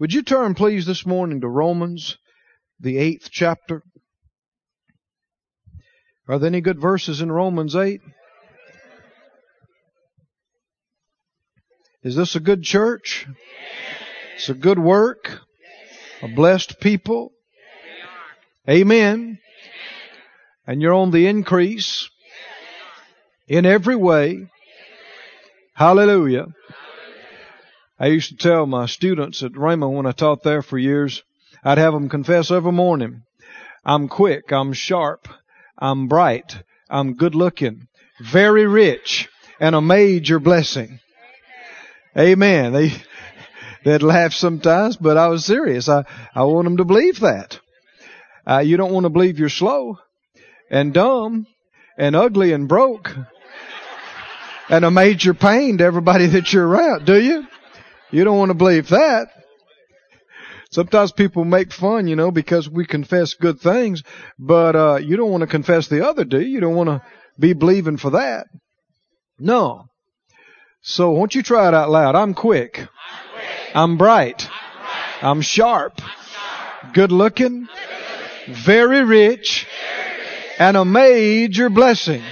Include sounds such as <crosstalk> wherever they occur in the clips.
Would you turn, please, this morning to Romans, the eighth chapter? Are there any good verses in Romans 8? Is this a good church? It's a good work? A blessed people? Amen. And you're on the increase in every way. Hallelujah. I used to tell my students at Rhema when I taught there for years, I'd have them confess every morning, I'm quick, I'm sharp, I'm bright, I'm good looking, very rich, and a major blessing. Amen. They, they'd laugh sometimes, but I was serious. I, I want them to believe that. Uh, you don't want to believe you're slow and dumb and ugly and broke and a major pain to everybody that you're around, do you? You don't want to believe that. Sometimes people make fun, you know, because we confess good things, but uh, you don't want to confess the other, do you? You don't want to be believing for that. No. So won't you try it out loud? I'm quick. I'm, quick. I'm, bright. I'm bright. I'm sharp. I'm sharp. Good looking. Very rich. Very rich. And a major blessing.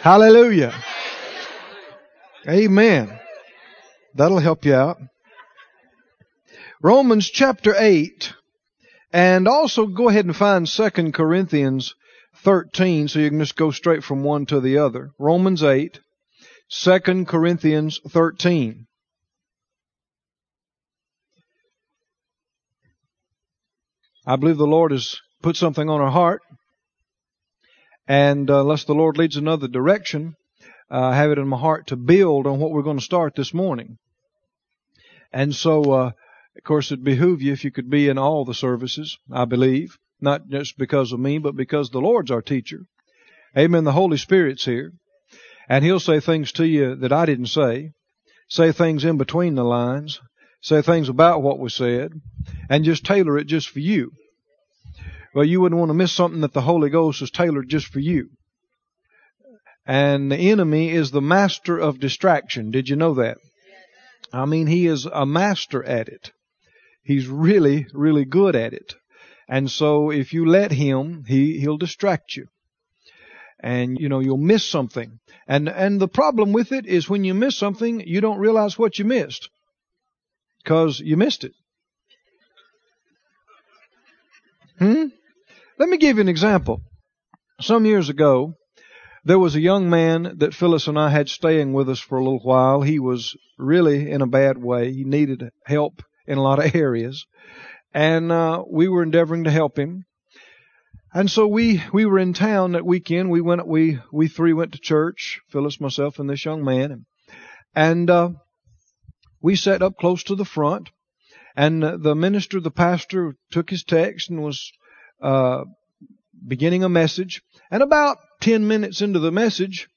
Hallelujah. Amen. That'll help you out. Romans chapter 8. And also go ahead and find 2 Corinthians 13 so you can just go straight from one to the other. Romans 8, 2 Corinthians 13. I believe the Lord has put something on our heart. And uh, unless the Lord leads another direction, I have it in my heart to build on what we're going to start this morning. And so, uh, of course, it'd behoove you if you could be in all the services, I believe. Not just because of me, but because the Lord's our teacher. Amen. The Holy Spirit's here. And He'll say things to you that I didn't say. Say things in between the lines. Say things about what was said. And just tailor it just for you. Well, you wouldn't want to miss something that the Holy Ghost has tailored just for you. And the enemy is the master of distraction. Did you know that? I mean, he is a master at it. He's really, really good at it. And so if you let him, he, he'll distract you. And, you know, you'll miss something. And, and the problem with it is when you miss something, you don't realize what you missed. Cause you missed it. Hmm? Let me give you an example. Some years ago, there was a young man that Phyllis and I had staying with us for a little while. He was really in a bad way. He needed help in a lot of <laughs> areas. And uh, we were endeavoring to help him. And so we, we were in town that weekend. We went, we, we three went to church, Phyllis, myself, and this young man. And, uh, we sat up close to the front. And the minister, the pastor, took his text and was, uh, beginning a message. And about 10 minutes into the message,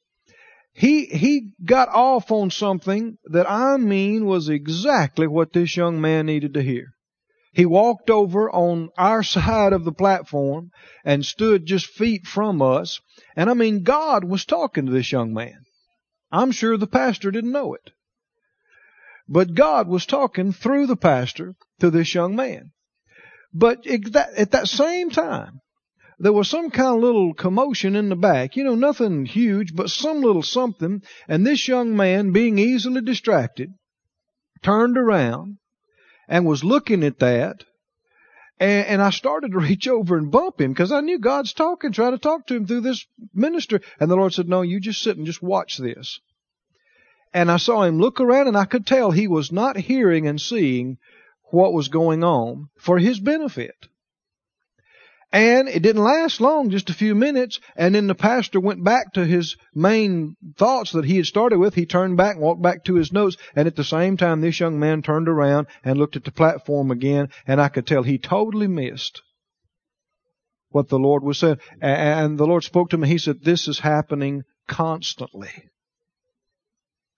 he, he got off on something that I mean was exactly what this young man needed to hear. He walked over on our <laughs> side of the platform and stood just feet from us. And I mean, God was talking to this young man. I'm sure the pastor didn't know it. But God was talking through the pastor to this young man. But at that same time, there was some kind of little commotion in the back. You know, nothing huge, but some little something. And this young man, being easily distracted, turned around and was looking at that. And, and I started to <laughs> reach over and bump him because I knew God's talking, trying to talk to him through this minister. And the Lord said, no, you just sit and just watch this. And I saw him look around and I could tell he was not hearing and seeing what was going on for his benefit. And it didn't last long, just a few minutes. And then the pastor went back to his main thoughts that he had started with. He turned back walked back to his notes. And at the same time, this young man turned around and looked at the platform again. And I could tell he totally missed what the Lord was saying. And the Lord spoke to me. He said, this is happening constantly.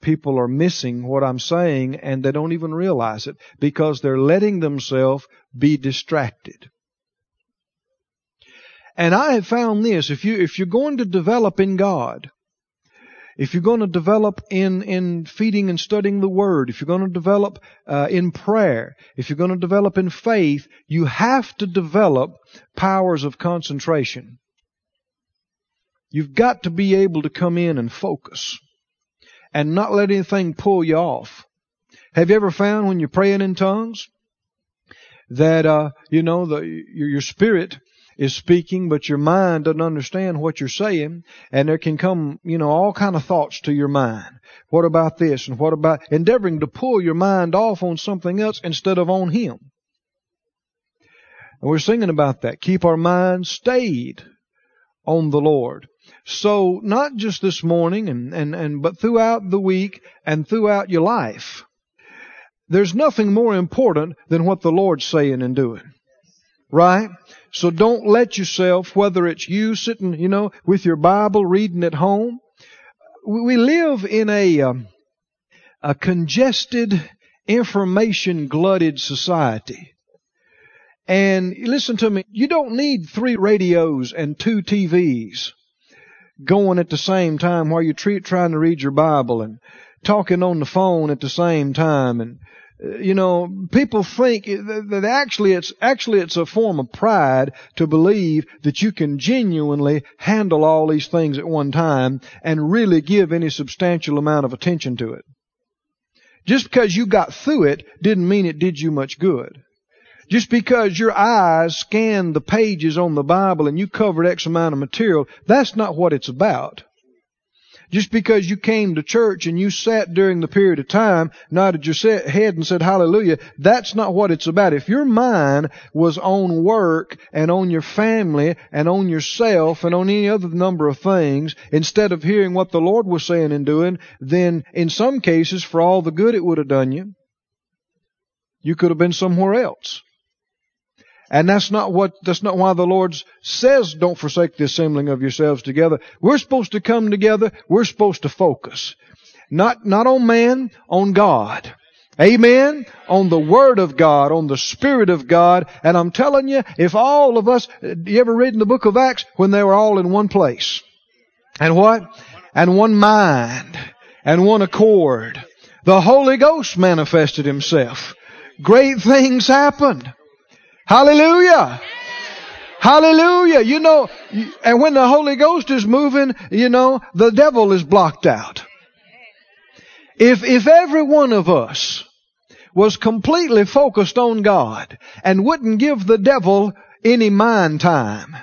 People are missing what I'm saying and they don't even realize it because they're letting themselves be distracted. And I have found this, if you, if you're going to develop in God, if you're going to develop in, in feeding and studying the Word, if you're going to develop uh, in prayer, if you're going to develop in faith, you have to develop powers of concentration. You've got to be able to come in and focus and not let anything pull you off. Have you ever found when you're praying in tongues that, uh, you know, the, your, your spirit is speaking, but your mind doesn't understand what you're saying, and there can come, you know, all kind of thoughts to your mind. What about this and what about endeavoring to pull your mind off on something else instead of on Him? And we're singing about that. Keep our minds stayed on the Lord. So not just this morning and, and, and but throughout the week and throughout your life, there's nothing more important than what the Lord's saying and doing. Right? So don't let yourself, whether it's you sitting, you know, with your Bible reading at home. We live in a, um, a congested, information glutted society. And listen to me, you don't need three radios and two TVs going at the same time while you're trying to read your Bible and talking on the phone at the same time and you know, people think that actually it's, actually it's a form of pride to believe that you can genuinely handle all these things at one time and really give any substantial amount of attention to it. Just because you got through it didn't mean it did you much good. Just because your eyes scanned the pages on the Bible and you covered X amount of material, that's not what it's about. Just because you came to church and you sat during the period of time, nodded your head and said hallelujah, that's not what it's about. If your mind was on work and on your family and on yourself and on any other number of things, instead of hearing what the Lord was saying and doing, then in some cases, for all the good it would have done you, you could have been somewhere else. And that's not what, that's not why the Lord says don't forsake the assembling of yourselves together. We're supposed to come together. We're supposed to focus. Not, not on man, on God. Amen? On the Word of God, on the Spirit of God. And I'm telling you, if all of us, uh, you ever read in the book of Acts when they were all in one place? And what? And one mind. And one accord. The Holy Ghost manifested Himself. Great things happened. Hallelujah. Hallelujah. You know, and when the Holy Ghost is moving, you know, the devil is blocked out. If, if every one of us was completely focused on God and wouldn't give the devil any mind time,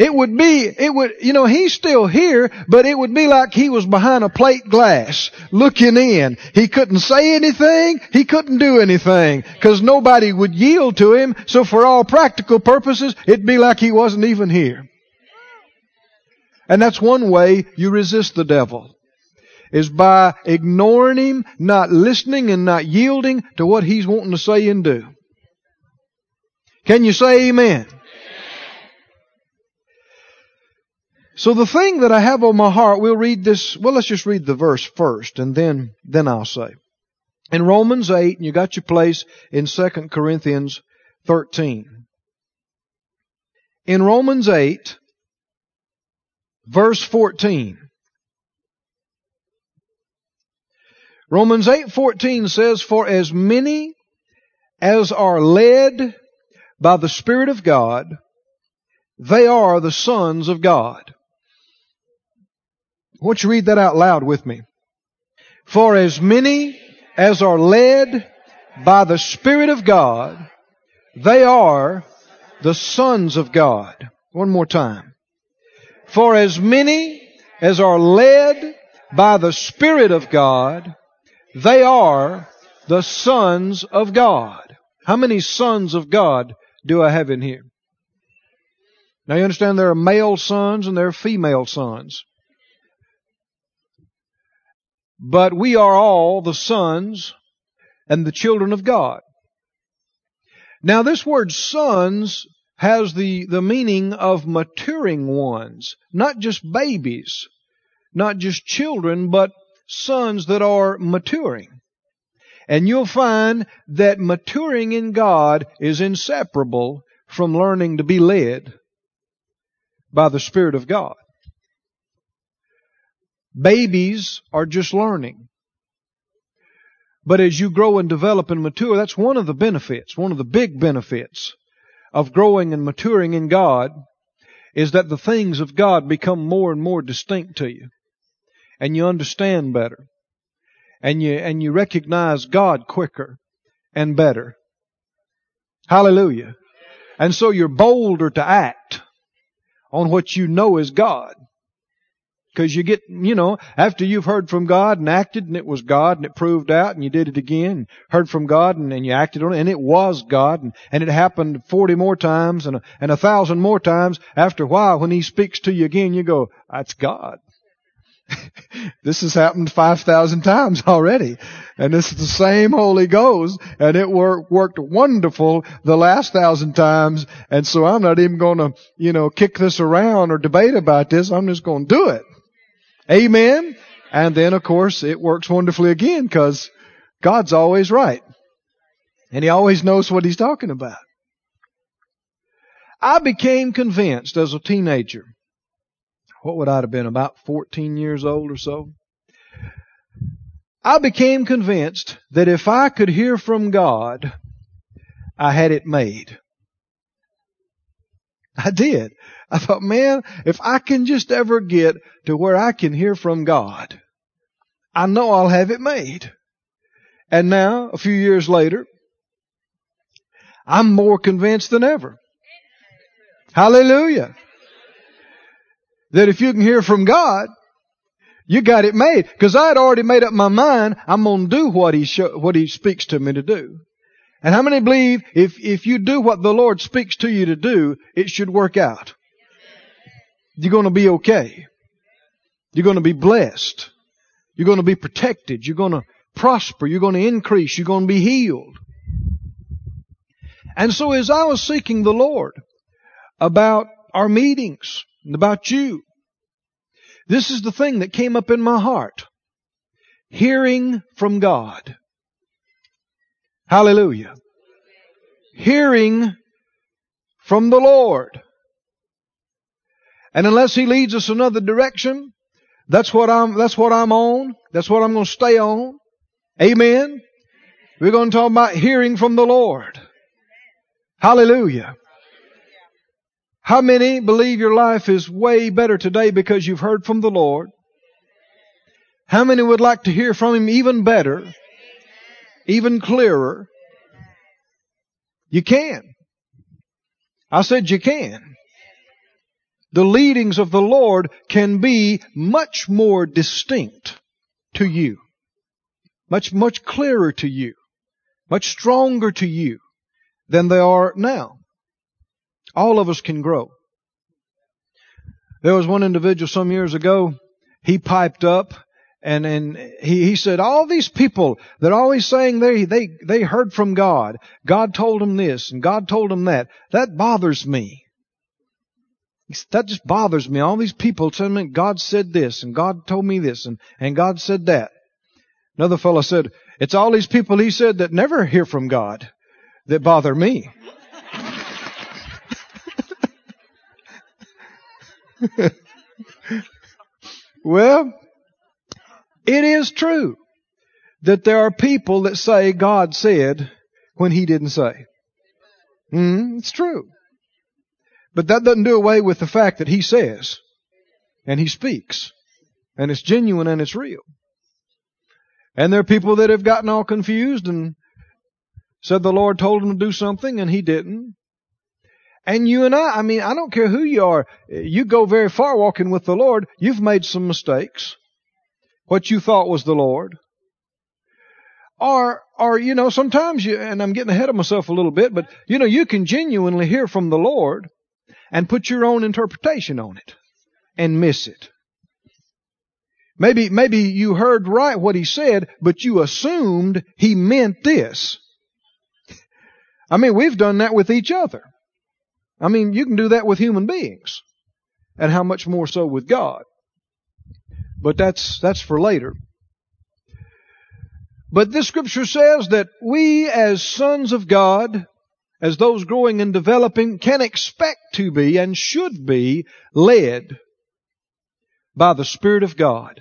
it would be, it would, you know, he's still here, but it would be like he was behind a plate glass looking in. He couldn't say anything. He couldn't do anything because nobody would yield to him. So for all practical purposes, it'd be like he wasn't even here. And that's one way you resist the devil is by ignoring him, not listening and not yielding to what he's wanting to say and do. Can you say amen? So the thing that I have on my heart, we'll read this, well let's just read the verse first and then, then I'll say. In Romans 8, and you got your place in 2 Corinthians 13. In Romans 8, verse 14. Romans 8:14 says for as many as are led by the spirit of God they are the sons of God. Won't you read that out loud with me? For as many as are led by the Spirit of God, they are the sons of God. One more time. For as many as are led by the Spirit of God, they are the sons of God. How many sons of God do I have in here? Now you understand there are male sons and there are female sons. But we are all the sons and the children of God. Now this word sons has the, the meaning of maturing ones, not just babies, not just children, but sons that are maturing. And you'll find that maturing in God is inseparable from learning to be led by the Spirit of God. Babies are just learning. But as you grow and develop and mature, that's one of the benefits, one of the big benefits of growing and maturing in God is that the things of God become more and more distinct to you. And you understand better. And you, and you recognize God quicker and better. Hallelujah. And so you're bolder to act on what you know is God. Because you get, you know, after you've heard from God and acted and it was God and it proved out and you did it again, heard from God and, and you acted on it and it was God and, and it happened 40 more times and a, and a thousand more times. After a while, when He speaks to you again, you go, that's God. <laughs> this has happened 5,000 times already. And this is the same Holy Ghost. And it worked, worked wonderful the last thousand times. And so I'm not even going to, you know, kick this around or debate about this. I'm just going to do it. Amen. And then of course it works wonderfully again because God's always right. And He always knows what He's talking about. I became convinced as a teenager. What would I have been? About 14 years old or so? I became convinced that if I could hear from God, I had it made. I did. I thought, man, if I can just ever get to where I can hear from God, I know I'll have it made. And now, a few years later, I'm more convinced than ever. Hallelujah. That if you can hear from God, you got it made. Cause I had already made up my mind, I'm gonna do what he, show, what he speaks to me to do. And how many believe if, if you do what the Lord speaks to you to do, it should work out? You're going to be okay. You're going to be blessed. You're going to be protected. You're going to prosper. You're going to increase. You're going to be healed. And so as I was seeking the Lord about our meetings and about you, this is the thing that came up in my heart. Hearing from God. Hallelujah. Hearing from the Lord. And unless He leads us another direction, that's what I'm, that's what I'm on. That's what I'm going to stay on. Amen. We're going to talk about hearing from the Lord. Hallelujah. How many believe your life is way better today because you've heard from the Lord? How many would like to hear from Him even better? even clearer, you can. I said you can. The leadings of the Lord can be much more distinct to you. Much, much clearer to you. Much stronger to you than they are now. All of us can grow. There was one individual some years ago, he piped up and and he, he said all these people that are always saying they they they heard from God. God told them this and God told them that. That bothers me. That just bothers me. All these people telling me God said this and God told me this and, and God said that. Another fellow said, it's all these people he said that never hear from God that bother me. <laughs> well, it is true that there are people that say God said when He didn't say. Mm, it's true. But that doesn't do away with the fact that He says and He speaks and it's genuine and it's real. And there are people that have gotten all confused and said the Lord told them to do something and He didn't. And you and I, I mean, I don't care who you are, you go very far walking with the Lord, you've made some mistakes what you thought was the Lord. Or, or, you know, sometimes you, and I'm getting ahead of myself a little bit, but, you know, you can genuinely hear from the Lord and put your own interpretation on it and miss it. Maybe, maybe you heard right what he said, but you assumed he meant this. I mean, we've done that with each other. I mean, you can do that with human beings. And how much more so with God? But that's, that's for later. But this scripture says that we as sons of God, as those growing and developing, can expect to be and should be led by the Spirit of God.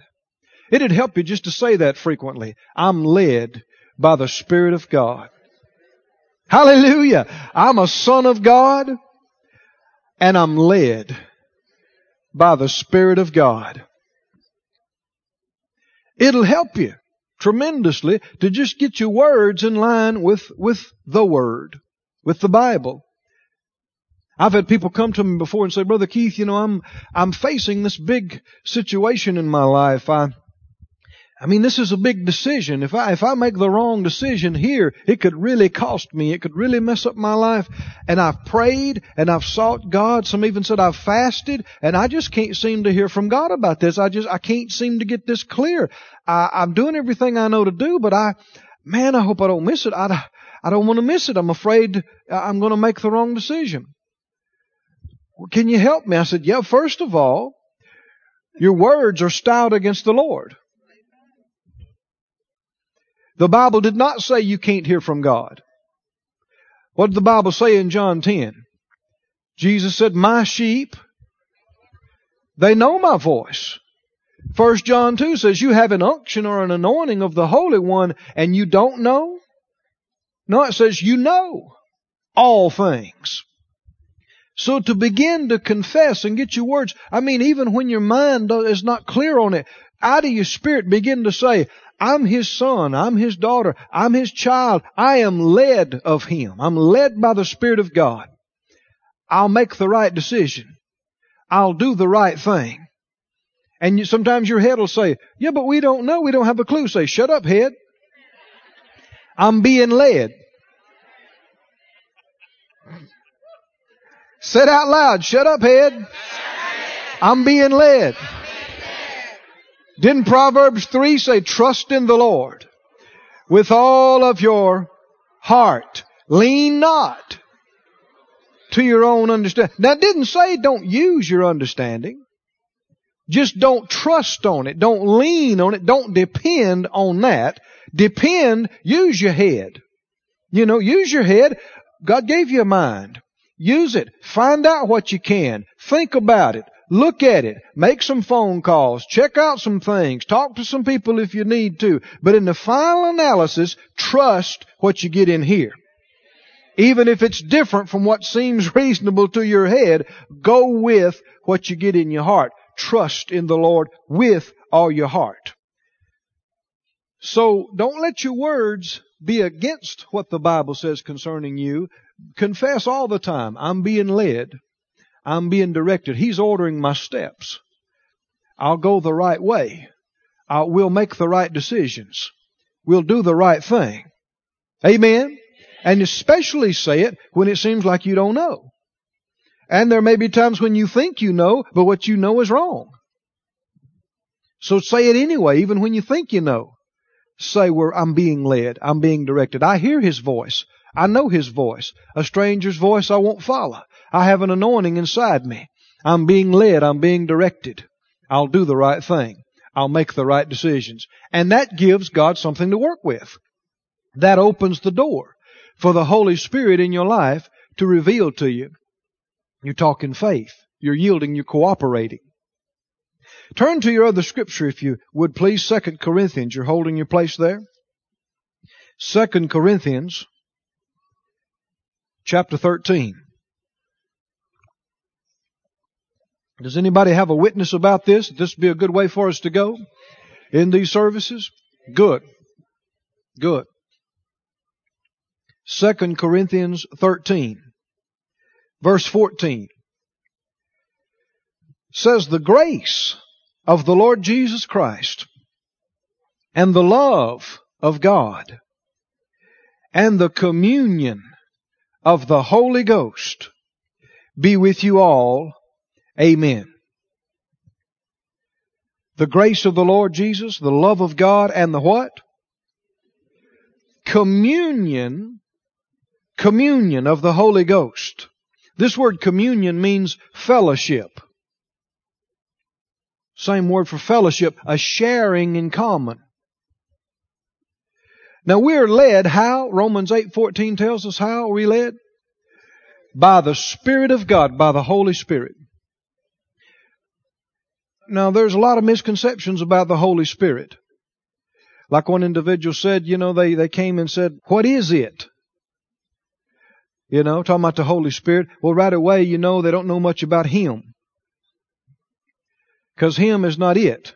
It'd help you just to say that frequently. I'm led by the Spirit of God. Hallelujah. I'm a son of God and I'm led by the Spirit of God. It'll help you tremendously to just get your words in line with, with the Word, with the Bible. I've had people come to me before and say, Brother Keith, you know, I'm, I'm facing this big situation in my life. I, I mean, this is a big decision. If I, if I make the wrong decision here, it could really cost me. It could really mess up my life. And I've prayed and I've sought God. Some even said I've fasted and I just can't seem to hear from God about this. I just, I can't seem to get this clear. I, I'm doing everything I know to do, but I, man, I hope I don't miss it. I, I don't want to miss it. I'm afraid uh, I'm going to make the wrong decision. Well, can you help me? I said, yeah, first of all, your words are styled against the Lord. The Bible did not say you can't hear from God. What did the Bible say in John 10? Jesus said, My sheep, they know my voice. First John 2 says, You have an unction or an anointing of the Holy One and you don't know? No, it says, You know all things. So to begin to confess and get your words, I mean, even when your mind is not clear on it, out of your spirit begin to say, I'm his son. I'm his daughter. I'm his child. I am led of him. I'm led by the Spirit of God. I'll make the right decision. I'll do the right thing. And you, sometimes your head will say, yeah, but we don't know. We don't have a clue. Say, shut up, head. I'm being led. Say it out loud. Shut up, head. I'm being led. Didn't Proverbs 3 say, trust in the Lord with all of your heart? Lean not to your own understanding. Now it didn't say don't use your understanding. Just don't trust on it. Don't lean on it. Don't depend on that. Depend, use your head. You know, use your head. God gave you a mind. Use it. Find out what you can. Think about it. Look at it. Make some phone calls. Check out some things. Talk to some people if you need to. But in the final analysis, trust what you get in here. Even if it's different from what seems <laughs> reasonable to your head, go with what you get in your heart. Trust in the Lord with all your heart. So don't let your words be against what the Bible says concerning you. Confess all the time, I'm being led. I'm being directed. He's ordering my steps. I'll go the right way. I'll, we'll make the right decisions. We'll do the right thing. Amen? And especially say it when it seems like you don't know. And there may be times when you think you know, but what you know is wrong. So say it anyway, even when you think you know. Say, where I'm being led. I'm being directed. I hear His voice. I know His voice. A stranger's voice I won't follow. I have an anointing inside me. I'm being led. I'm being directed. I'll do the right thing. I'll make the right decisions. And that gives God something to work with. That opens the door for the Holy Spirit in your life to reveal to you. You're talking faith. You're yielding. You're cooperating. Turn to your other scripture if you would please. Second Corinthians. You're holding your place there. Second Corinthians chapter 13. Does anybody have a witness about this? This would be a good way for us to go in these services? Good. Good. Second Corinthians 13, verse 14 says, The grace of the Lord Jesus Christ and the love of God and the communion of the Holy Ghost be with you all Amen. The grace of the Lord Jesus, the love of God, and the what? Communion, communion of the Holy Ghost. This word communion means fellowship. Same word for fellowship, a sharing in common. Now we're led how? Romans 8:14 tells us how are we led? By the Spirit of God, by the Holy Spirit. now there's a lot of misconceptions about the Holy Spirit. Like one individual said, you know, they, they came and said, what is it? You know, talking about the Holy Spirit. Well, right away, you know, they don't know much about Him. Cause Him is not it.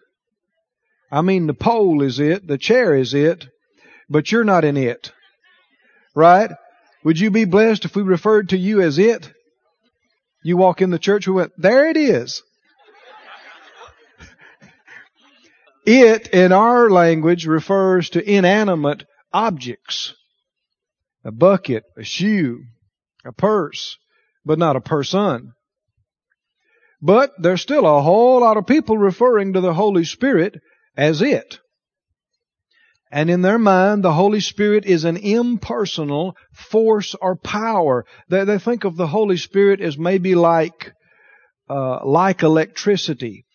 I mean, the pole is it, the chair is it, but you're not in it. Right? Would you be blessed if we referred to you as it? You walk in the church, we went, there it is. <laughs> it, in our language, refers to inanimate objects. A bucket, a shoe, a purse, but not a person. But there's still a whole lot of people referring to the Holy Spirit as it. And in their mind, the Holy Spirit is an impersonal force or power. They, they think of the Holy Spirit as maybe like, uh, like electricity,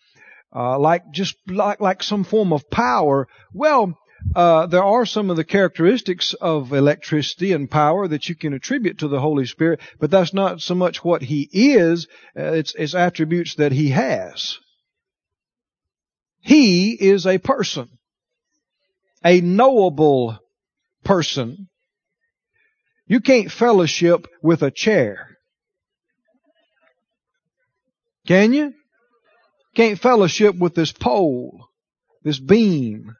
uh, like just like, like some form of power. Well, uh, there are some of the characteristics of electricity and power that you can attribute to the Holy Spirit, but that's not so much what He is, uh, it's, it's attributes that He has. He is a person a knowable person. You can't fellowship with a chair. Can you? Can't fellowship with this pole, this beam.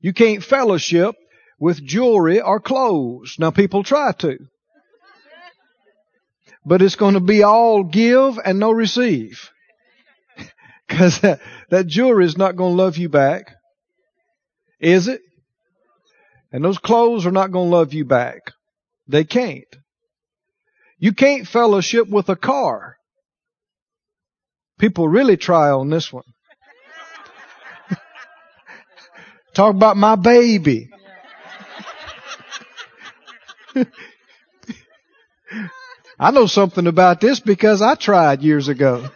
You can't fellowship with jewelry or clothes. Now people try to. But it's going to be all give and no receive. <laughs> Cause that, <laughs> that jewelry is not going to love you back. Is it? And those clothes are not going to love you back. They can't. You can't fellowship with a car. People really try on this one. <laughs> Talk about my baby. <laughs> I know something about this because I tried years ago.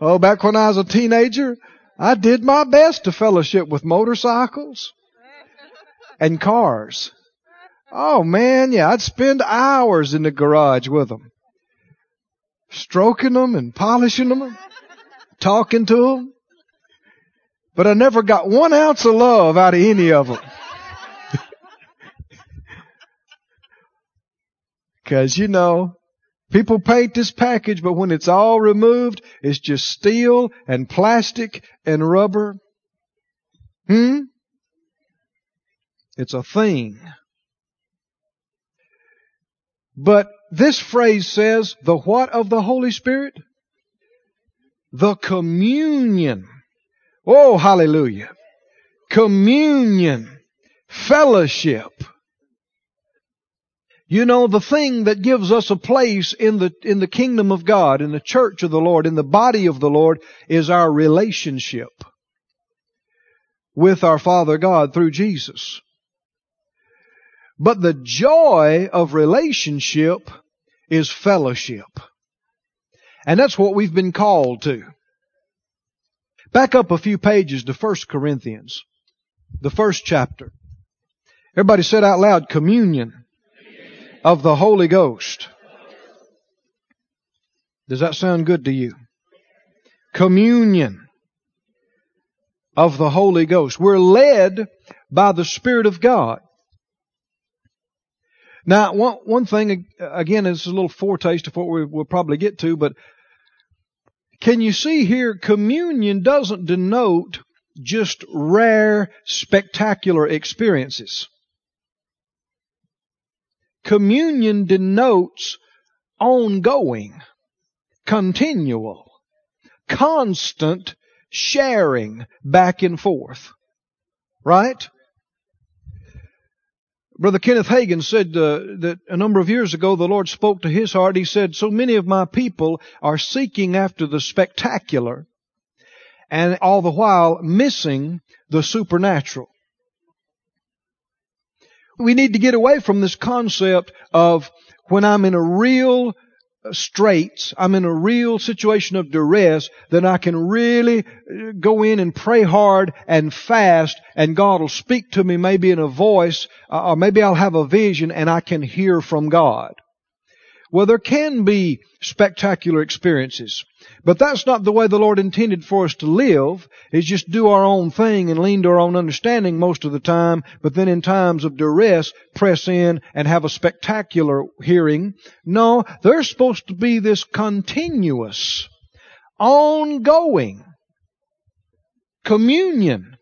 Oh, back when I was a teenager, I did my best to fellowship with motorcycles and cars. Oh man, yeah, I'd spend hours in the garage with them. Stroking them and polishing them, talking to them. But I never got one ounce of love out of any of them. <laughs> Cause you know, People paint this package, but when it's all removed, it's just steel and plastic and rubber. Hmm? It's a thing. But this phrase says, the what of the Holy Spirit? The communion. Oh, hallelujah. Communion. Fellowship you know, the thing that gives us a place in the, in the kingdom of God, in the church of the Lord, in the body of the Lord, is our relationship with our Father God through Jesus. But the joy of relationship is fellowship. And that's what we've been called to. Back up a few pages to 1 Corinthians, the first chapter. Everybody said out loud, communion of the Holy Ghost. Does that sound good to you? Communion of the Holy Ghost. We're led by the Spirit of God. Now, one, one thing, again, this is a little foretaste of what we, will probably get to, but can you see here, communion doesn't denote just rare, spectacular experiences. Communion denotes ongoing, continual, constant sharing back and forth. Right? Brother Kenneth Hagin said uh, that a number of years ago the Lord spoke to his heart. He said, so many of my people are seeking after the spectacular and all the while missing the supernatural. We need to get away from this concept of when I'm in a real straits, I'm in a real situation of duress, then I can really uh, go in and pray hard and fast and God will speak to me maybe in a voice uh, or maybe I'll have a vision and I can hear from God. Well, there can be spectacular experiences. But that's not the way the Lord intended for us to live, is just do our own thing and lean to our own understanding most of the time, but then in times of duress, press in and have a spectacular hearing. No, there's supposed to be this continuous, ongoing communion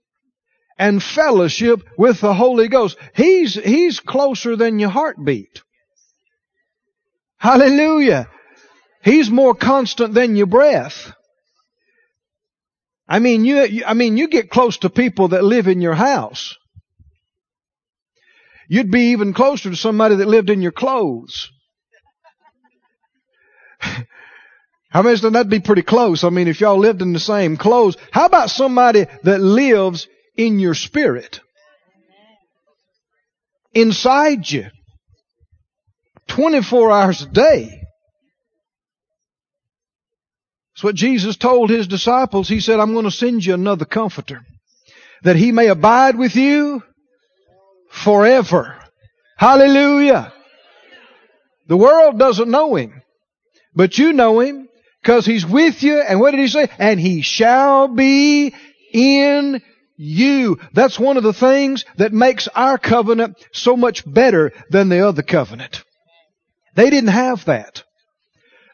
and fellowship with the Holy Ghost. He's, He's closer than your heartbeat. Hallelujah. He's more constant than your breath. I mean, you, I mean, you get close to people that live in your house. You'd be even closer to somebody that lived in your clothes. <laughs> How many that'd be pretty close? I mean, if y'all lived in the same clothes, how about somebody that lives in your spirit? Inside you. 24 hours a day. That's what Jesus told his disciples. He said, I'm going to send you another comforter that he may abide with you forever. Hallelujah. The world doesn't know him, but you know him because he's with you. And what did he say? And he shall be in you. That's one of the things that makes our covenant so much better than the other covenant. They didn't have that.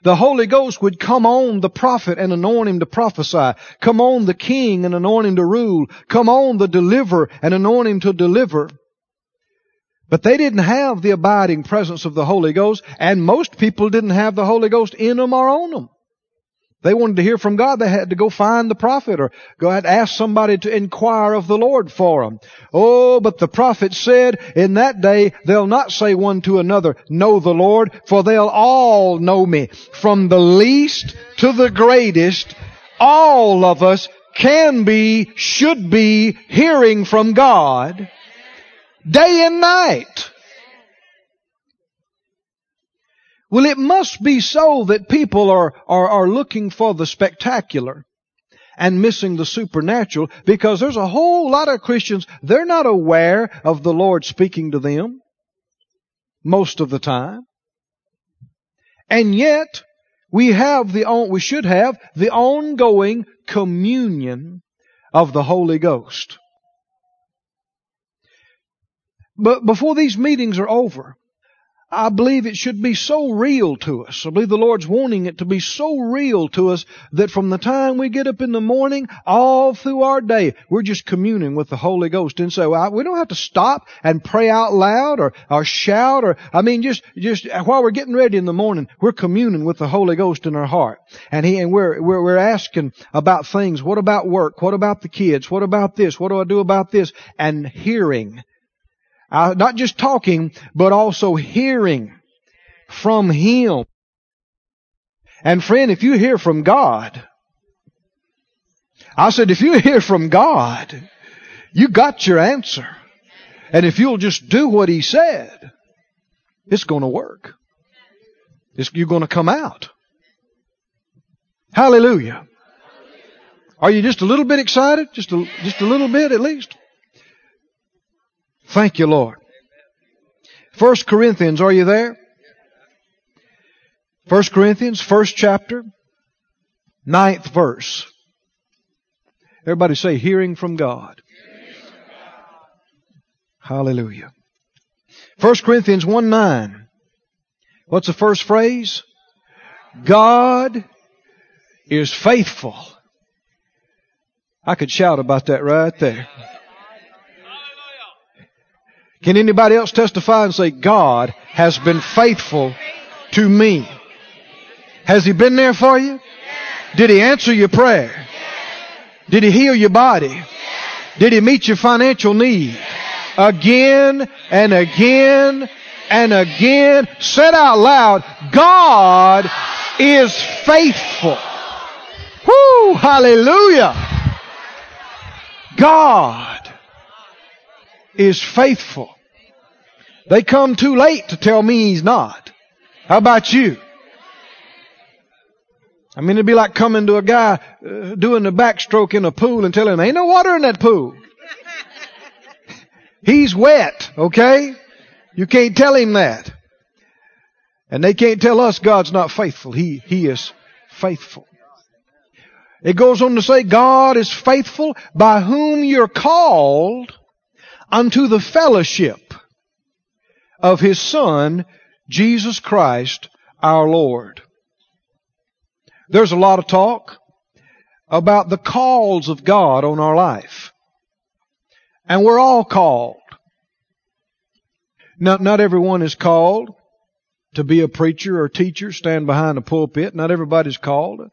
The Holy Ghost would come on the prophet and anoint him to prophesy. Come on the king and anoint him to rule. Come on the deliverer and anoint him to deliver. But they didn't have the abiding presence of the Holy Ghost, and most people didn't have the Holy Ghost in them or on them. They wanted to hear from God, they had to go find the prophet or go and ask somebody to inquire of the Lord for them. Oh, but the prophet said, in that day they'll not say one to another, know the Lord, for they'll all know me. From the least to the greatest, all of us can be, should be hearing from God day and night. Well, it must be so that people are, are, are looking for the spectacular and missing the supernatural because there's a whole lot of Christians, they're not aware of the Lord speaking to them most of the time. And yet, we have the, we should have the ongoing communion of the Holy Ghost. But before these meetings are over, I believe it should be so real to us. I believe the Lord's wanting it to be so real to us that from the time we get up in the morning, all through our day, we're just communing with the Holy Ghost. And so I, we don't have to stop and pray out loud or, or shout or, I mean, just, just while we're getting ready in the morning, we're communing with the Holy Ghost in our heart. And he, and we're, we're, we're asking about things. What about work? What about the kids? What about this? What do I do about this? And hearing uh, not just talking, but also hearing from Him. And friend, if you hear from God, I said, if you <laughs> hear from God, you got your answer. And if you'll just do what He said, it's going to work. It's, you're going to come out. Hallelujah. Are you just a little bit excited? Just a, just a little bit at least? Thank you, Lord. First Corinthians, are you there? First Corinthians, first chapter, ninth verse. Everybody say, hearing from God. Hallelujah. First Corinthians 1 9. What's the first phrase? God is faithful. I could shout about that right there. Can anybody else testify and say, God has been faithful to me? Has He been there for you? Did He answer your prayer? Did He heal your body? Did He meet your financial need? Again and again and again. Said out loud, God is faithful. Whoo! Hallelujah! God is faithful. They come too late to tell me he's not. How about you? I mean, it'd be like coming to a guy uh, doing the backstroke in a pool and telling him, ain't no water in that pool. <laughs> He's wet, okay? You can't tell him that. And they can't tell us God's not faithful. He, He is faithful. It goes on to say, God is faithful by whom you're called unto the fellowship of His Son, Jesus Christ, our Lord. There's a lot of talk about the calls of God on our life. And we're all called. Not, not everyone is called to be a preacher or teacher, stand behind a pulpit. Not everybody's called.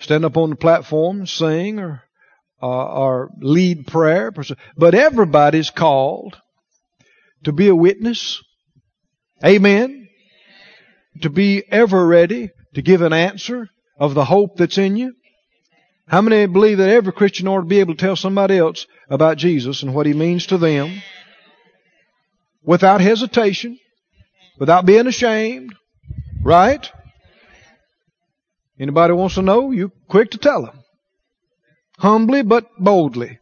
Stand up on the platform, sing, or, uh, or lead prayer. But everybody's called to be a witness. Amen. To be ever ready to give an answer of the hope that's in you. How many believe that every Christian ought to be able to tell somebody else about Jesus and what he means to them without hesitation, without being ashamed, right? Anybody wants to know, you quick to tell them. Humbly but boldly.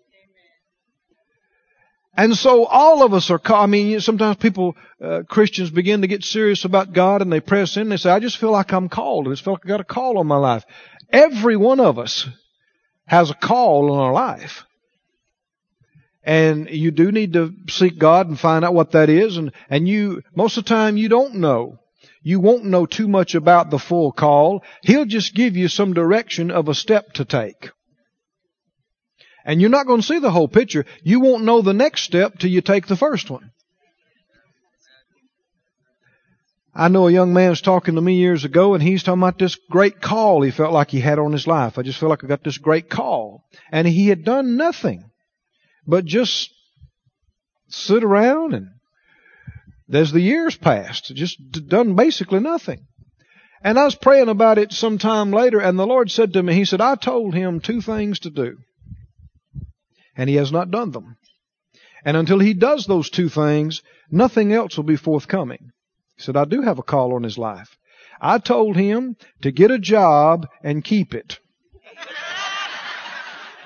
And so all of us are. I mean, sometimes people, uh, Christians begin to get serious about God and they press in. and They say, I just feel like I'm called. I just feel like I got a call on my life. Every one of us has a call on our life. And you do need to seek God and find out what that is. And, and you, most of the time you don't know. You won't know too much about the full call. He'll just give you some direction of a step to take. And you're not going to see the whole picture. You won't know the next step till you take the first one. I know a young man was talking to me years ago and he's talking about this great call he felt like he had on his life. I just feel like I got this great call. And he had done nothing but just sit around and as the years passed, just done basically nothing. And I was praying about it some time later and the Lord said to me, He said, I told him two things to do. And he has not done them. And until he does those two things, nothing else will be forthcoming. He said, I do have a call on his life. I told him to get a job and keep it.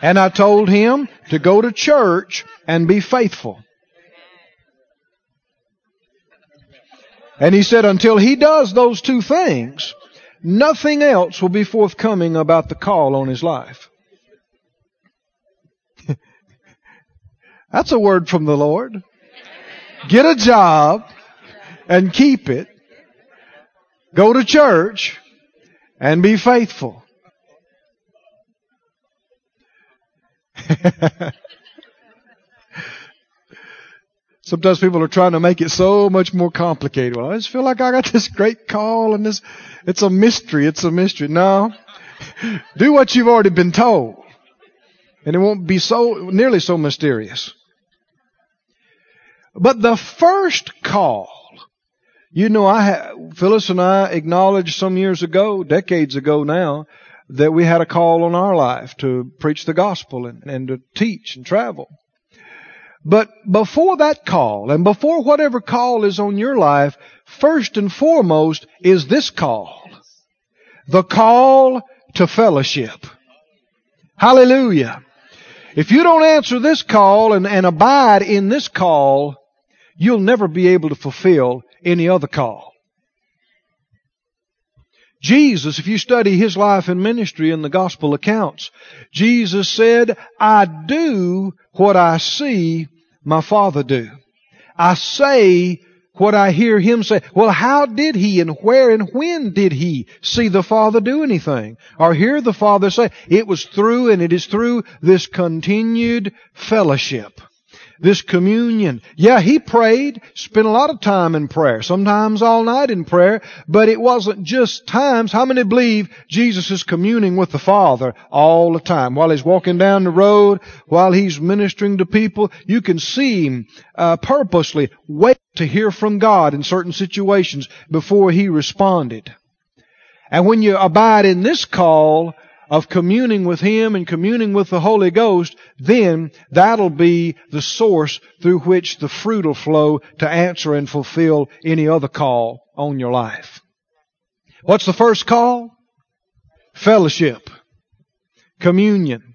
And I told him to go to church and be faithful. And he said, until he does those two things, nothing else will be forthcoming about the call on his life. That's a word from the Lord. Get a job and keep it. Go to church and be faithful. <laughs> Sometimes people are trying to make it so much more complicated. Well, I just feel like I got this great call and this, it's a mystery. It's a mystery. No. Do what you've already been told. And it won't be so, nearly so mysterious. But the first call you know, I ha- Phyllis and I acknowledged some years ago, decades ago now, that we had a call on our life to preach the gospel and, and to teach and travel. But before that call, and before whatever call is on your life, first and foremost is this call. The call to fellowship. Hallelujah. If you don't answer this call and, and abide in this call, you'll never be able to fulfill any other call. Jesus, if you study his life and ministry in the gospel accounts, Jesus said, I do what I see my Father do. I say what I hear him say. Well, how did he and where and when did he see the Father do anything? Or hear the Father say? It was through and it is through this continued fellowship this communion. Yeah, he prayed, spent a lot of time in prayer, sometimes all night in prayer, but it wasn't just times. How many believe Jesus is communing with the Father all the time? While he's walking down the road, while he's ministering to people, you can see him uh, purposely wait to hear from God in certain situations before he responded. And when you abide in this call, of communing with Him and communing with the Holy Ghost, then that'll be the source through which the fruit will flow to answer and fulfill any other call on your life. What's the first call? Fellowship. Communion.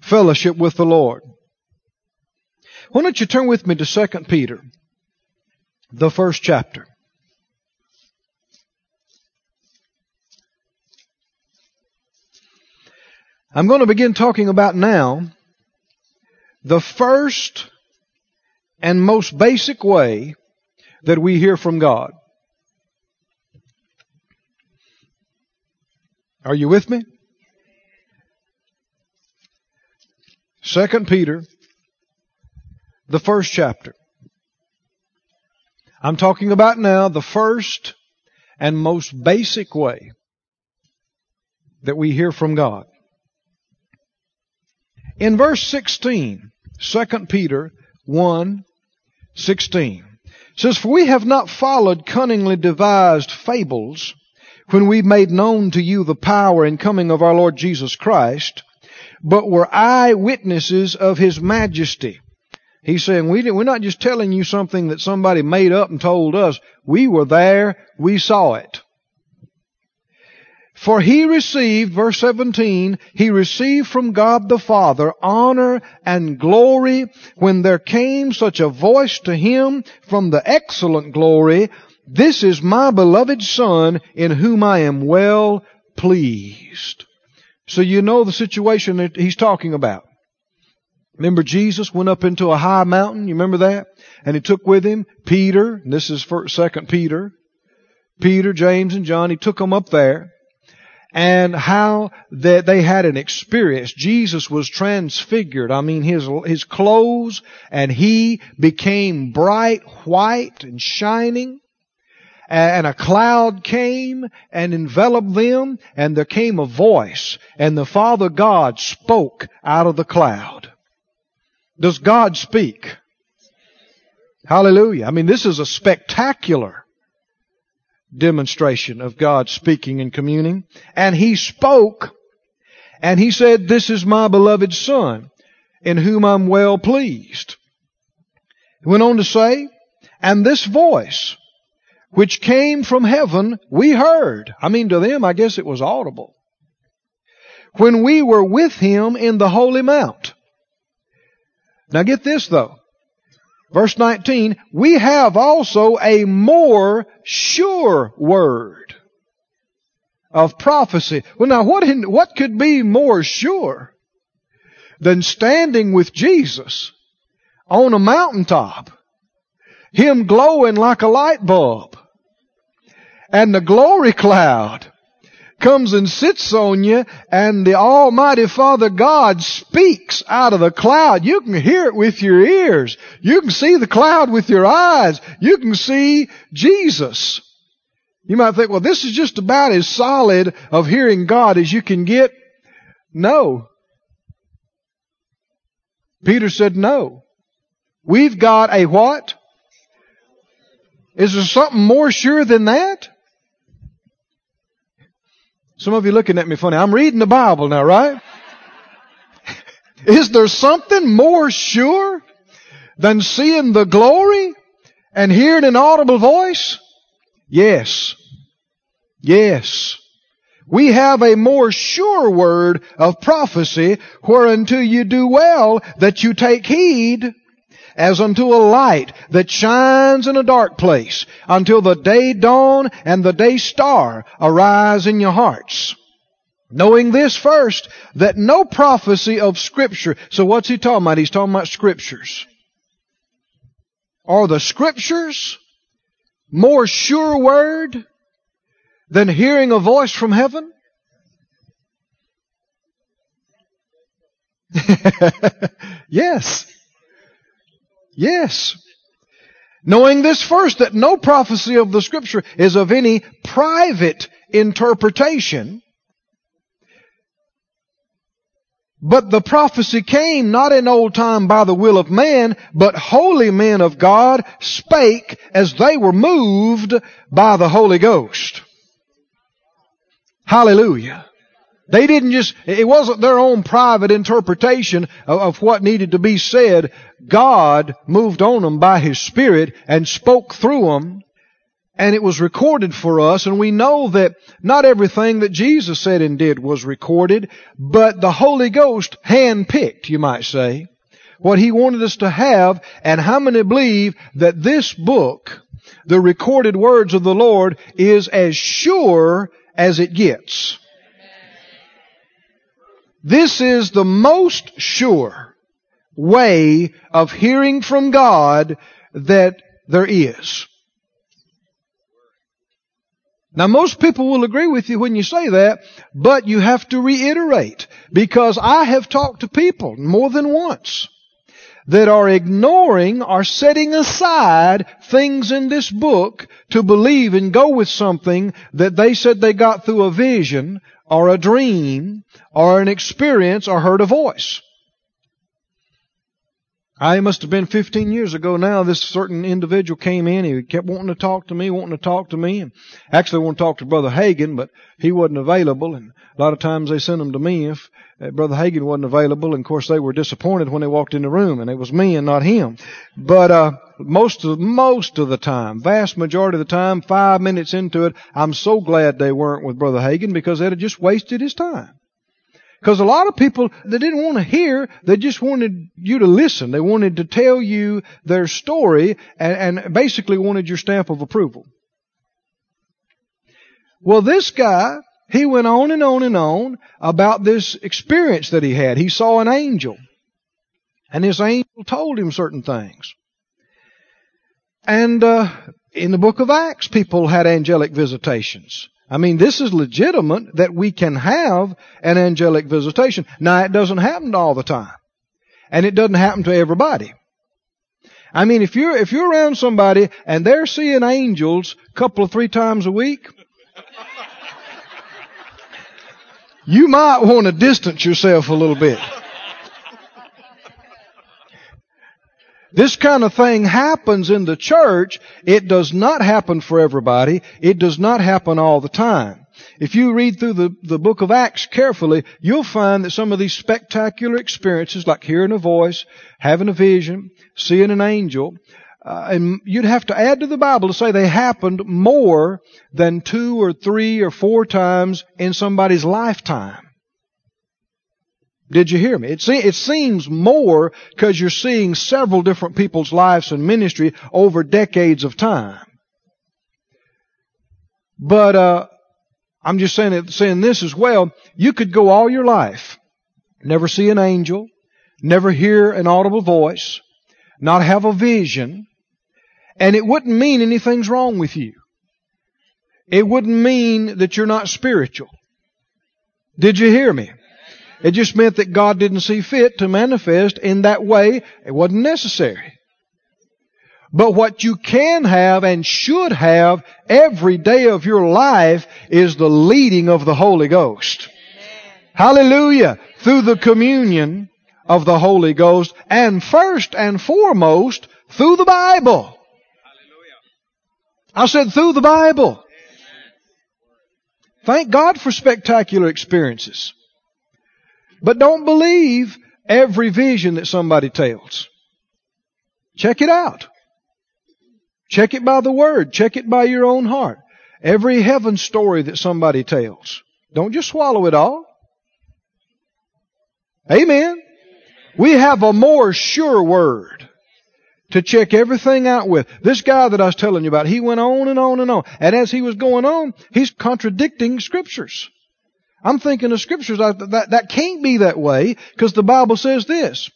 Fellowship with the Lord. Why don't you turn with me to 2 Peter, the first chapter. I'm going to begin talking about now the first and most basic way that we hear from God. Are you with me? Second Peter, the first chapter. I'm talking about now the first and most basic way that we hear from God. In verse 16, 2 Peter 1, 16, says, For we have not followed cunningly devised fables when we made known to you the power and coming of our Lord Jesus Christ, but were eyewitnesses of His majesty. He's saying we we're not just telling you something that somebody made up and told us. We were there. We saw it. For he received, verse 17, he received from God the Father honor and glory when there came such a voice to him from the excellent glory, this is my beloved Son in whom I am well pleased. So you know the situation that he's talking about. Remember Jesus went up into a high mountain, you remember that? And he took with him Peter, and this is second Peter, Peter, James, and John, he took them up there and how that they had an experience. Jesus was transfigured. I mean, his, his clothes and he became bright white and shining. And a cloud came and enveloped them and there came a voice and the Father God spoke out of the cloud. Does God speak? Hallelujah. I mean, this is a spectacular demonstration of God speaking and communing. And he spoke and he said, This is my beloved Son in whom I'm well pleased. He went on to say, And this voice which came from heaven we heard. I mean, to them, I guess it was audible. When we were with him in the holy mount. Now get this though. Verse 19, we have also a more sure word of prophecy. Well now what, in, what could be more sure than standing with Jesus on a mountaintop, Him glowing like a light bulb, and the glory cloud comes and sits on you and the Almighty Father God speaks out of the cloud. You can hear it with your ears. You can see the cloud with your eyes. You can see Jesus. You might think, well, this is just about as solid of hearing God as you can get. No. Peter said no. We've got a what? Is there something more sure than that? Some of you looking at me funny. I'm reading the Bible now, right? Is there something more sure than seeing the glory and hearing an audible voice? Yes. Yes. We have a more sure word of prophecy whereunto you do well that you take heed as unto a light that shines in a dark place until the day dawn and the day star arise in your hearts. Knowing this first, that no prophecy of scripture, so what's he talking about? He's talking about scriptures. Are the scriptures more sure word than hearing a voice from heaven? <laughs> yes. Yes. Knowing this first, that no prophecy of the scripture is of any private interpretation, but the prophecy came not in old time by the will of man, but holy men of God spake as they were moved by the Holy Ghost. Hallelujah. They didn't just, it wasn't their own private interpretation of, of, what needed to be said. God moved on them by His Spirit and spoke through them. And it was recorded for us. And we know that not everything that Jesus said and did was recorded, but the Holy Ghost handpicked, you might say, what He wanted us to have. And how many believe that this book, the recorded words of the Lord, is as sure as it gets? This is the most sure way of hearing from God that there is. Now most people will agree with you when you say that, but you have to reiterate because I have talked to people more than once that are ignoring or setting aside things in this book to believe and go with something that they said they got through a vision or a dream or an experience or heard a voice. I must have been 15 years ago now. This certain individual came in. He kept wanting to talk to me, wanting to talk to me. And actually, I to talk to Brother Hagin, but he wasn't available. And a lot of times they sent him to me if uh, Brother Hagin wasn't available. And of course, they were disappointed when they walked in the room, and it was me and not him. But uh, most of most of the time, vast majority of the time, five minutes into it, I'm so glad they weren't with Brother Hagin because they'd have just wasted his time. Because a lot of people, they didn't want to hear, they just wanted you to listen. They wanted to tell you their story and, and basically wanted your stamp of approval. Well, this guy, he went on and on and on about this experience that he had. He saw an angel. And this angel told him certain things. And uh, in the book of Acts, people had angelic visitations. I mean, this is legitimate that we can have an angelic visitation. Now, it doesn't happen all the time. And it doesn't happen to everybody. I mean, if you're, if you're around somebody and they're seeing angels a couple of three times a week, you might want to distance yourself a little bit. This kind of thing happens in the church. It does not happen for everybody. It does not happen all the time. If you read through the, the book of Acts carefully, you'll find that some of these spectacular experiences, like hearing a voice, having a vision, seeing an angel, uh, and you'd have to add to the Bible to say they happened more than two or three or four times in somebody's lifetime. Did you hear me? It, se- it seems more because you're seeing several different people's lives and ministry over decades of time. But uh, I'm just saying it, saying this as well. You could go all your life, never see an angel, never hear an audible voice, not have a vision, and it wouldn't mean anything's wrong with you. It wouldn't mean that you're not spiritual. Did you hear me? It just meant that God didn't see fit to manifest in that way. It wasn't necessary. But what you can have and should have every day of your life is the leading of the Holy Ghost. Hallelujah. Through the communion of the Holy Ghost and first and foremost through the Bible. I said through the Bible. Thank God for spectacular experiences. But don't believe every vision that somebody tells. Check it out. Check it by the Word. Check it by your own heart. Every heaven story that somebody tells. Don't just swallow it all. Amen. We have a more sure word to check everything out with. This guy that I was telling you about, he went on and on and on. And as he was going on, he's contradicting scriptures. I'm thinking of scriptures that, that, that can't be that way because the Bible says this.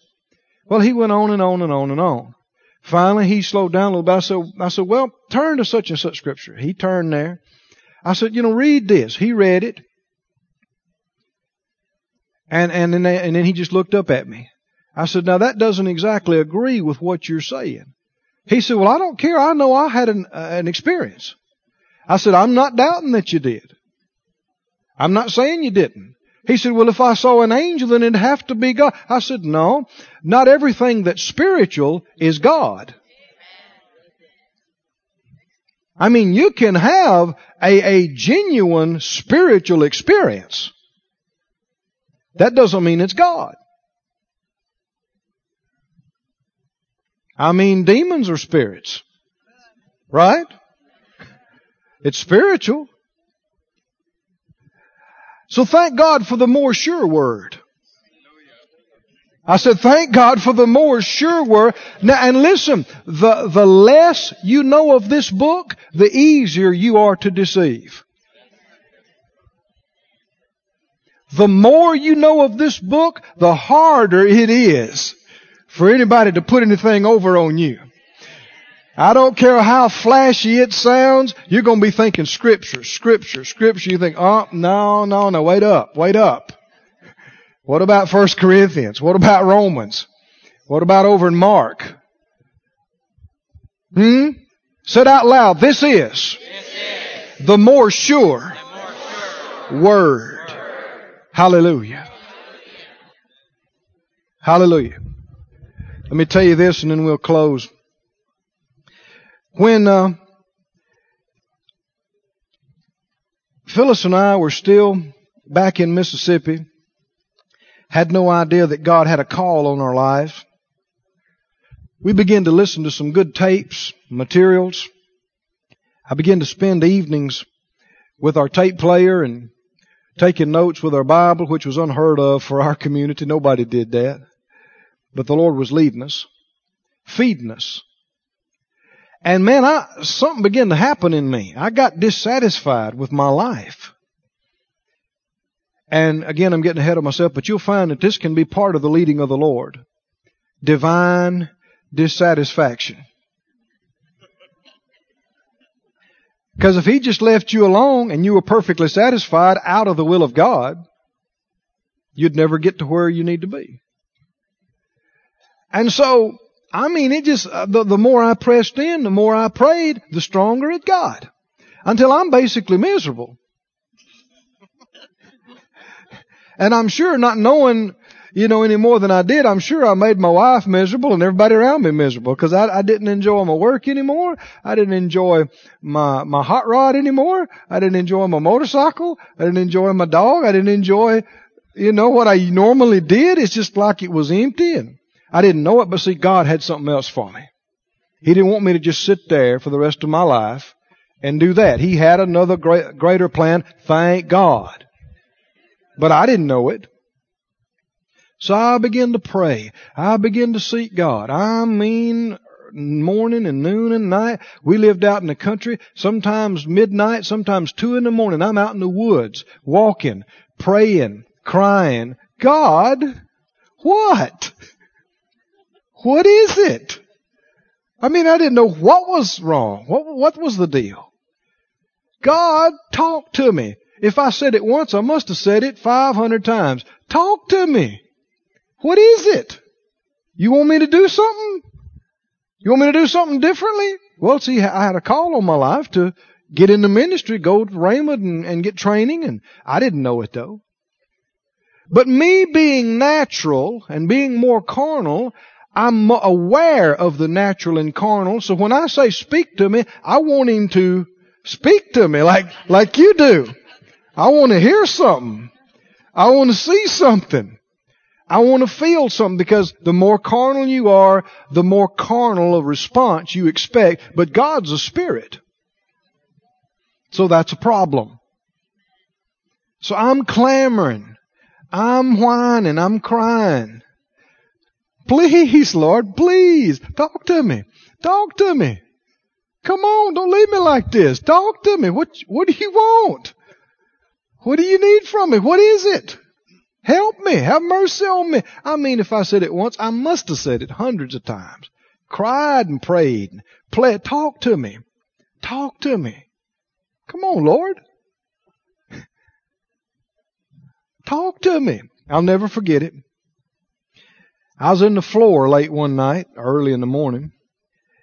Well, he went on and on and on and on. Finally, he slowed down a little bit. I said, I said, well, turn to such and such scripture. He turned there. I said, you know, read this. He read it. And, and, then, and then he just looked up at me. I said, now that doesn't exactly agree with what you're saying. He said, well, I don't care. I know I had an, uh, an experience. I said, I'm not doubting that you did. I'm not saying you didn't. He said, well, if I saw an angel, then it'd have to be God. I said, no, not everything that's spiritual is God. I mean, you can have a, a genuine spiritual experience. That doesn't mean it's God. I mean, demons are spirits. Right? It's spiritual. So thank God for the more sure word. I said, thank God for the more sure word. Now, and listen, the, the less you know of this book, the easier you are to deceive. The more you know of this book, the harder it is for anybody to put anything over on you. I don't care how flashy it sounds, you're going to be thinking scripture, scripture, scripture. You think, oh, no, no, no, wait up, wait up. What about First Corinthians? What about Romans? What about over in Mark? Hmm? Said out loud, this is, the more sure, word. Hallelujah. Hallelujah. Let me tell you this and then we'll close. When uh, Phyllis and I were still back in Mississippi, had no idea that God had a call on our lives. We began to listen to some good tapes, materials. I began to spend evenings with our tape player and taking notes with our Bible, which was unheard of for our <laughs> community. Nobody did that. But the Lord was leading us, feeding us. And man, I, something began to happen in me. I got dissatisfied with my life. And again, I'm getting ahead of myself, but you'll find that this can be part of the leading of the Lord. Divine dissatisfaction. Because if He just left you alone and you were perfectly satisfied out of the will of God, you'd never get to where you need to be. And so, I mean, it just, uh, the, the more I pressed in, the more I prayed, the stronger it got. Until I'm basically miserable. <laughs> and I'm sure not knowing you know, any more than I did, I'm sure I made my wife miserable and everybody around me miserable because I, I didn't enjoy my work anymore. I didn't enjoy my, my hot rod anymore. I didn't enjoy my motorcycle. I didn't enjoy my dog. I didn't enjoy, you know, what I normally did. It's just like it was empty and I didn't know it, but see, God had something else for me. He didn't want me to just sit there for the rest of my life and do that. He had another great, greater plan. Thank God. But I didn't know it. So I began to pray. I began to seek God. I mean, morning and noon and night. We lived out in the country, sometimes midnight, sometimes two in the morning. I'm out in the woods, walking, praying, crying. God, what? What is it? I mean, I didn't know what was wrong. What, what was the deal? God, talk to me. If I said it once, I must have said it 500 times. Talk to me. What is it? You want me to do something? You want me to do something differently? Well, see, I had a call on my life to get into ministry, go to Rhema and, and get training, and I didn't know it though. But me being natural and being more carnal, I'm aware of the natural and carnal. So when I say speak to me, I want him to speak to me like, like you do. I want to hear something. I want to see something. I want to feel something because the more carnal you are, the more carnal a response you expect. But God's a spirit. So that's a problem. So I'm clamoring. I'm whining. I'm crying. Please, Lord, please, talk to me. Talk to me. Come on, don't leave me like this. Talk to me. What, what do you want? What do you need from me? What is it? Help me. Have mercy on me. I mean, if I said it once, I must have said it hundreds of times. Cried and prayed. And Play, talk to me. Talk to me. Come on, Lord. <laughs> Talk to me. I'll never forget it. I was in the floor late one night, early in the morning,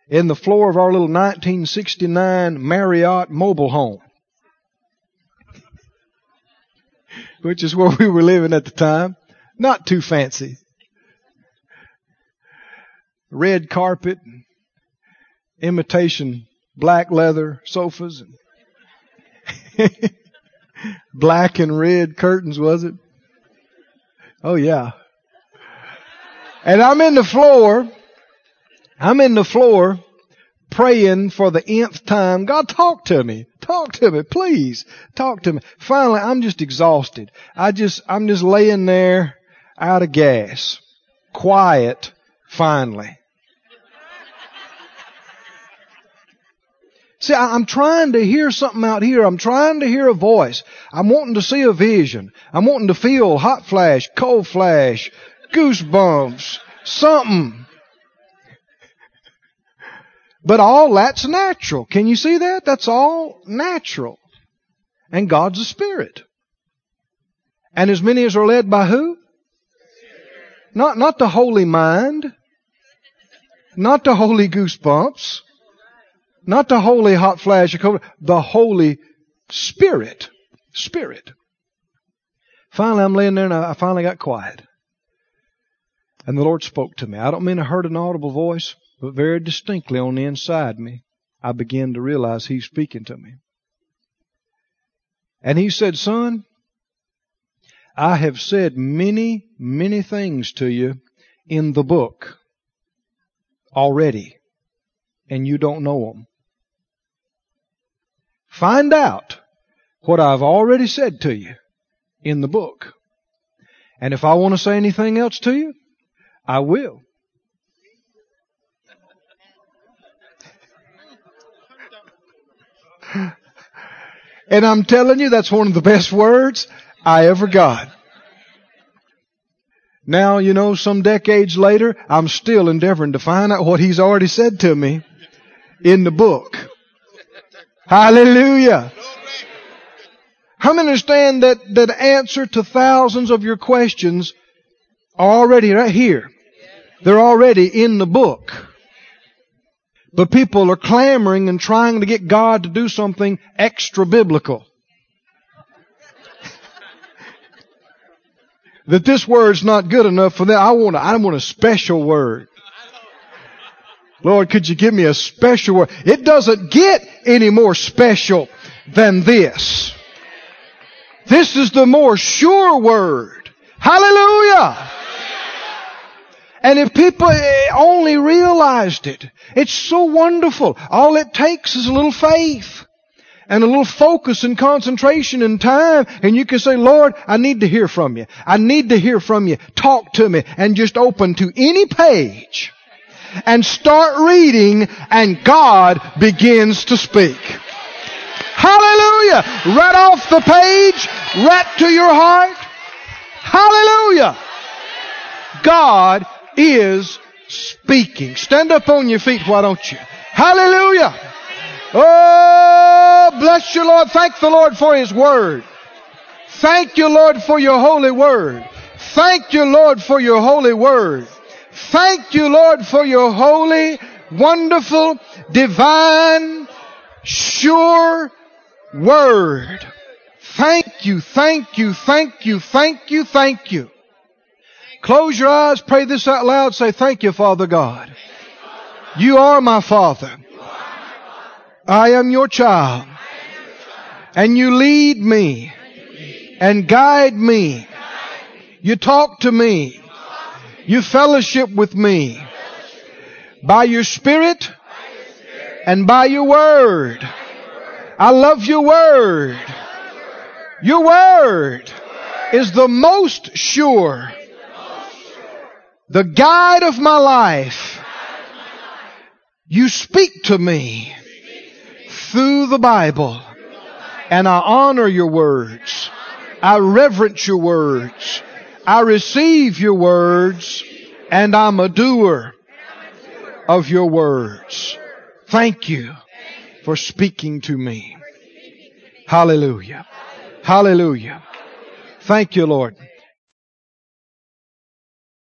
in the floor of our little 1969 Marlette mobile home. <laughs> which is where we were living at the time. Not too fancy. Red carpet, imitation black leather sofas, and <laughs> black and red curtains, was it? Oh yeah. And I'm in the floor. I'm in the floor praying for the nth time. God, talk to me. Talk to me, please. Talk to me. Finally, I'm just exhausted. I just, I'm just laying there out of gas. Quiet, finally. See, I'm trying to hear something out here. I'm trying to hear a voice. I'm wanting to see a vision. I'm wanting to feel hot flash, cold flash, goosebumps, something. But all that's natural. Can you see that? That's all natural. And God's a spirit. And as many as are led by who? Not, not the holy mind. Not the holy goosebumps. Not the holy hot flash of. The Holy Spirit. Spirit. Finally, I'm laying there and I finally got quiet. And the Lord spoke to me. I don't mean I heard an audible voice, but very distinctly on the inside me, I began to realize He's speaking to me. And He said, Son, I have said many, many things to you in the book already, and you don't know them. Find out what I've already said to you in the book. And if I want to say anything else to you, I will. <laughs> and I'm telling you, that's one of the best words I ever got. Now, you know, some decades later, I'm still endeavoring to find out what he's already said to me in the book. Hallelujah. How many understand that, that answer to thousands of your questions are already right here? They're already in the book. But people are clamoring and trying to get God to do something extra biblical. <laughs> that this word's not good enough for them. I want a, I want a special word. Lord, could you give me a special word? It doesn't get any more special than this. This is the more sure word. Hallelujah! And if people eh, only realized it, it's so wonderful. All it takes is a little faith and a little focus and concentration and time and you can say, Lord, I need to hear from you. I need to hear from you. Talk to me and just open to any page and start reading and God begins to speak. Hallelujah! Right off the page, right to your heart. Hallelujah! God is speaking. Stand up on your feet, why don't you? Hallelujah! Oh, bless you, Lord. Thank the Lord for His Word. Thank you, Lord, for your holy Word. Thank you, Lord, for your holy Word. Thank you, Lord, for your holy, wonderful, divine, sure word. Thank you, thank you, thank you, thank you, thank you. Close your eyes, pray this out loud, say, Thank you, Father God. You are my Father. I am your child. And you lead me and guide me. You talk to me. You fellowship with me by your spirit and by your word. I love your word. Your word is the most sure, the guide of my life. You speak to me through the Bible and I honor your words. I reverence your words. I receive your words and I'm a doer of your words. Thank you for speaking to me. Hallelujah. Hallelujah. Thank you, Lord.